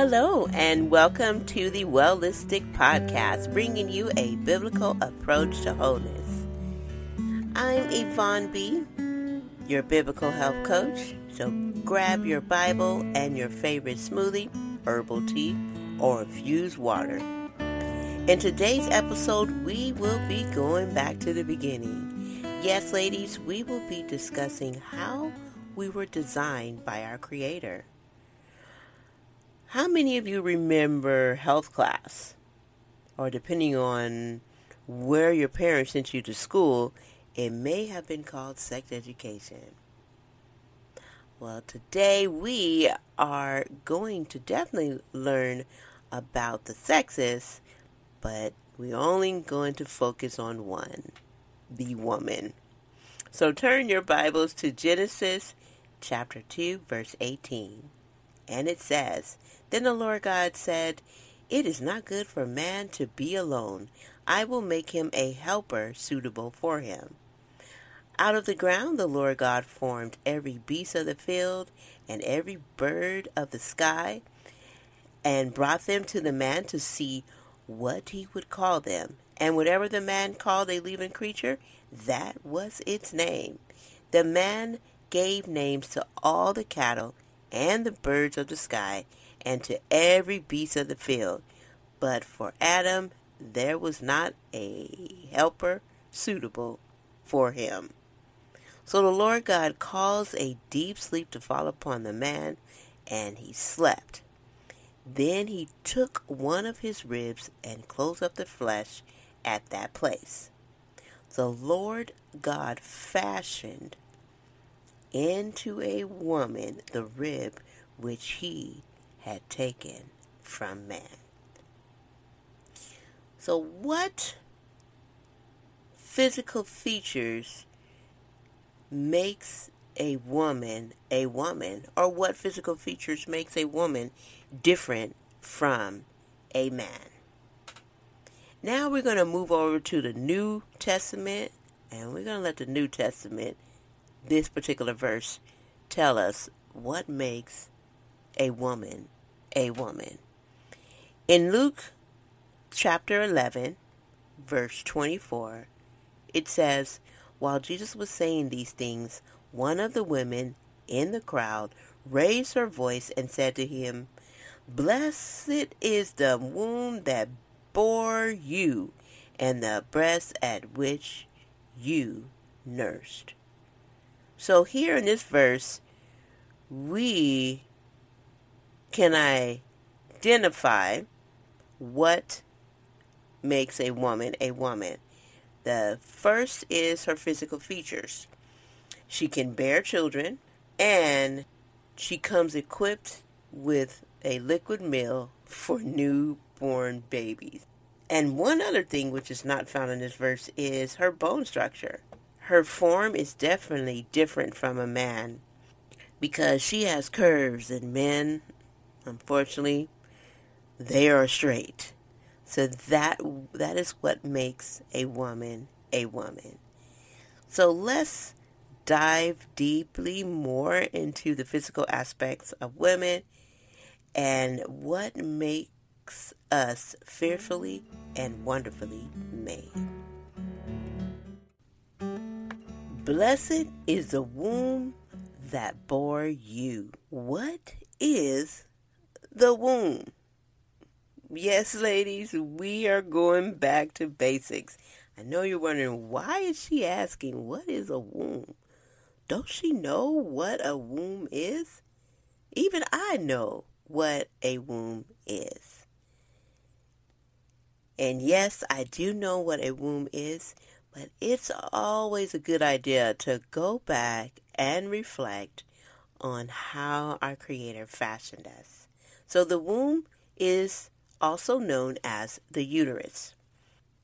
Hello, and welcome to the Wellistik Podcast, bringing you a biblical approach to wholeness. I'm Yvonne B., your biblical health coach. So grab your Bible and your favorite smoothie, herbal tea, or infused water. In today's episode, we will be going back to the beginning. Yes, ladies, we will be discussing how we were designed by our Creator. How many of you remember health class? Or depending on where your parents sent you to school, it may have been called sex education. Well, today we are going to definitely learn about the sexes, but we're only going to focus on one the woman. So turn your Bibles to Genesis chapter 2, verse 18. And it says, Then the Lord God said, It is not good for man to be alone. I will make him a helper suitable for him. Out of the ground the Lord God formed every beast of the field and every bird of the sky, and brought them to the man to see what he would call them. And whatever the man called a living creature, that was its name. The man gave names to all the cattle and the birds of the sky, and to every beast of the field. But for Adam there was not a helper suitable for him. So the Lord God caused a deep sleep to fall upon the man, and he slept. Then he took one of his ribs and closed up the flesh at that place. The Lord God fashioned into a woman the rib which he had taken from man. So, what physical features makes a woman a woman, or what physical features makes a woman different from a man. Now we're going to move over to the New Testament, and we're going to let the New Testament, this particular verse, tell us what makes a woman a woman. In Luke chapter 11, verse 24, it says, while Jesus was saying these things, one of the women in the crowd raised her voice and said to him, Blessed is the womb that bore you, and the breast at which you nursed. So, here in this verse, we can identify what makes a woman a woman. The first is her physical features. She can bear children and she comes equipped with a liquid meal for newborn babies. And one other thing which is not found in this verse is her bone structure. Her form is definitely different from a man because she has curves and men, unfortunately, they are straight. So that that is what makes a woman a woman. So let's dive deeply more into the physical aspects of women and what makes us fearfully and wonderfully made. Blessed is the womb that bore you. What is the womb? Yes, ladies, we are going back to basics. I know you're wondering why is she asking what is a womb? Don't she know what a womb is? Even I know what a womb is. And yes, I do know what a womb is, but it's always a good idea to go back and reflect on how our Creator fashioned us. So the womb is also known as the uterus.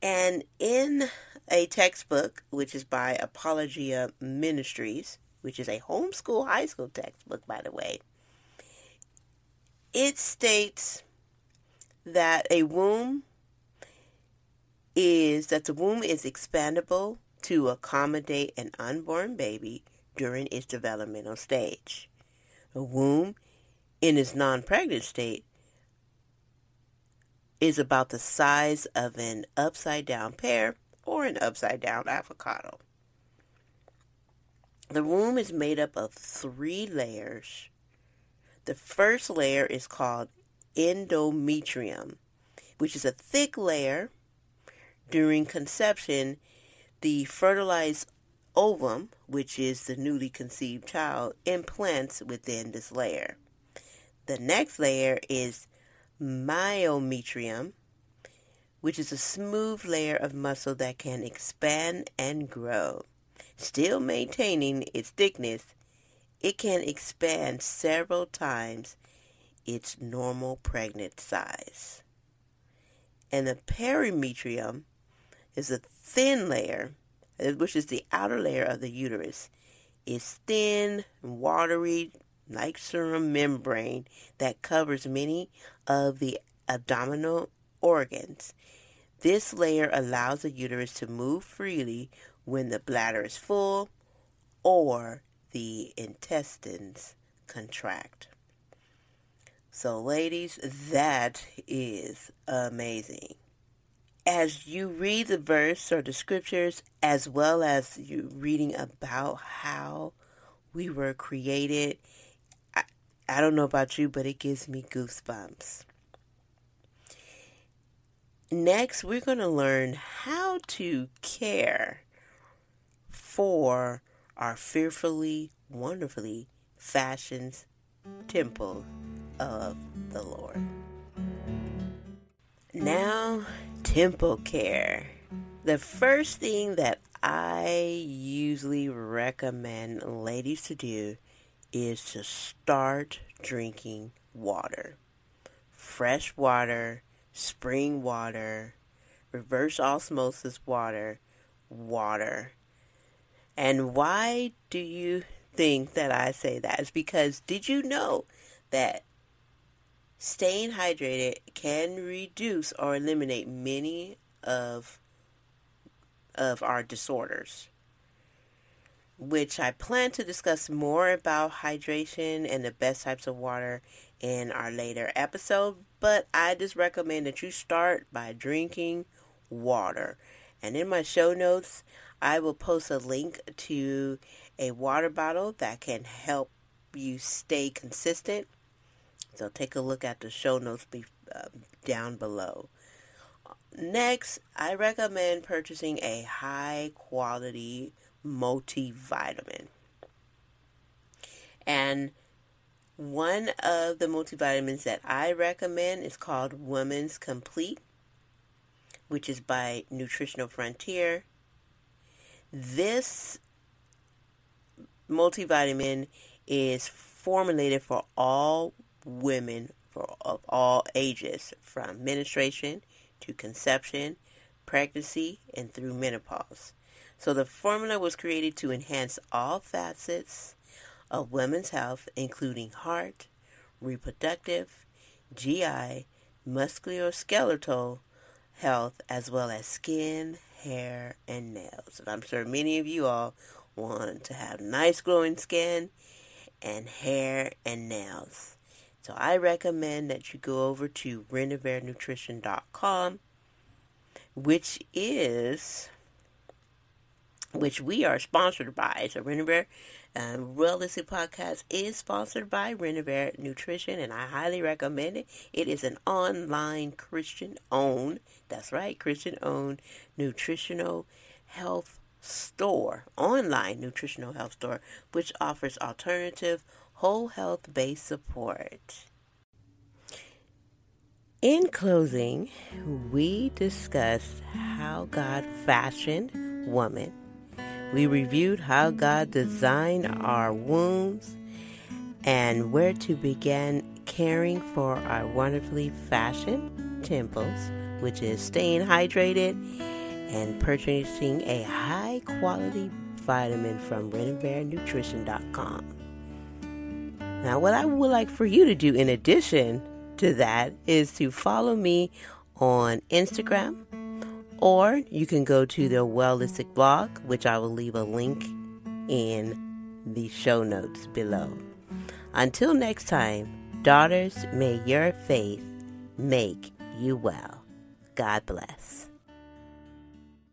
And in a textbook, which is by Apologia Ministries, which is a homeschool high school textbook, by the way, it states that a womb is that the womb is expandable to accommodate an unborn baby during its developmental stage. A womb in its non pregnant state is about the size of an upside down pear or an upside down avocado. The womb is made up of three layers. The first layer is called endometrium, which is a thick layer. During conception, the fertilized ovum, which is the newly conceived child, implants within this layer. The next layer is myometrium, which is a smooth layer of muscle that can expand and grow. Still maintaining its thickness, it can expand several times its normal pregnant size. And the perimetrium is a thin layer, uh, which is the outer layer of the uterus. It's thin, watery, like serous membrane that covers many of the abdominal organs. This layer allows the uterus to move freely when the bladder is full or the intestines contract. So, ladies, that is amazing. As you read the verse or the scriptures, as well as you reading about how we were created I don't know about you, but it gives me goosebumps. Next, we're going to learn how to care for our fearfully, wonderfully fashioned temple of the Lord. Now, temple care. The first thing that I usually recommend ladies to do is to start drinking water. Fresh water, spring water, reverse osmosis water, water. And why do you think that I say that? Is because did you know that staying hydrated can reduce or eliminate many of of our disorders? which I plan to discuss more about hydration and the best types of water in our later episode. But I just recommend that you start by drinking water. And in my show notes, I will post a link to a water bottle that can help you stay consistent. So take a look at the show notes be, uh, down below. Next, I recommend purchasing a high quality multivitamin. And one of the multivitamins that I recommend is called Women's Complete, which is by Nutritional Frontier. This multivitamin is formulated for all women for, of all ages, from menstruation to conception, pregnancy, and through menopause. So the formula was created to enhance all facets of women's health, including heart, reproductive, GI, musculoskeletal health, as well as skin, hair, and nails. And I'm sure many of you all want to have nice glowing skin and hair and nails. So I recommend that you go over to renovarenutrition.com, which is which we are sponsored by. So Renovare um, Wellistik Podcast is sponsored by Renovare Nutrition, and I highly recommend it. It is an online Christian-owned, that's right, Christian-owned nutritional health store, online nutritional health store, which offers alternative whole health based support. In closing, we discussed how God fashioned woman we reviewed how God designed our wombs and where to begin caring for our wonderfully fashioned temples, which is staying hydrated and purchasing a high quality vitamin from RenovareNutrition.com. Now, what I would like for you to do in addition to that is to follow me on Instagram or you can go to the Wellistik blog, which I will leave a link in the show notes below. Until next time, daughters, may your faith make you well. God bless.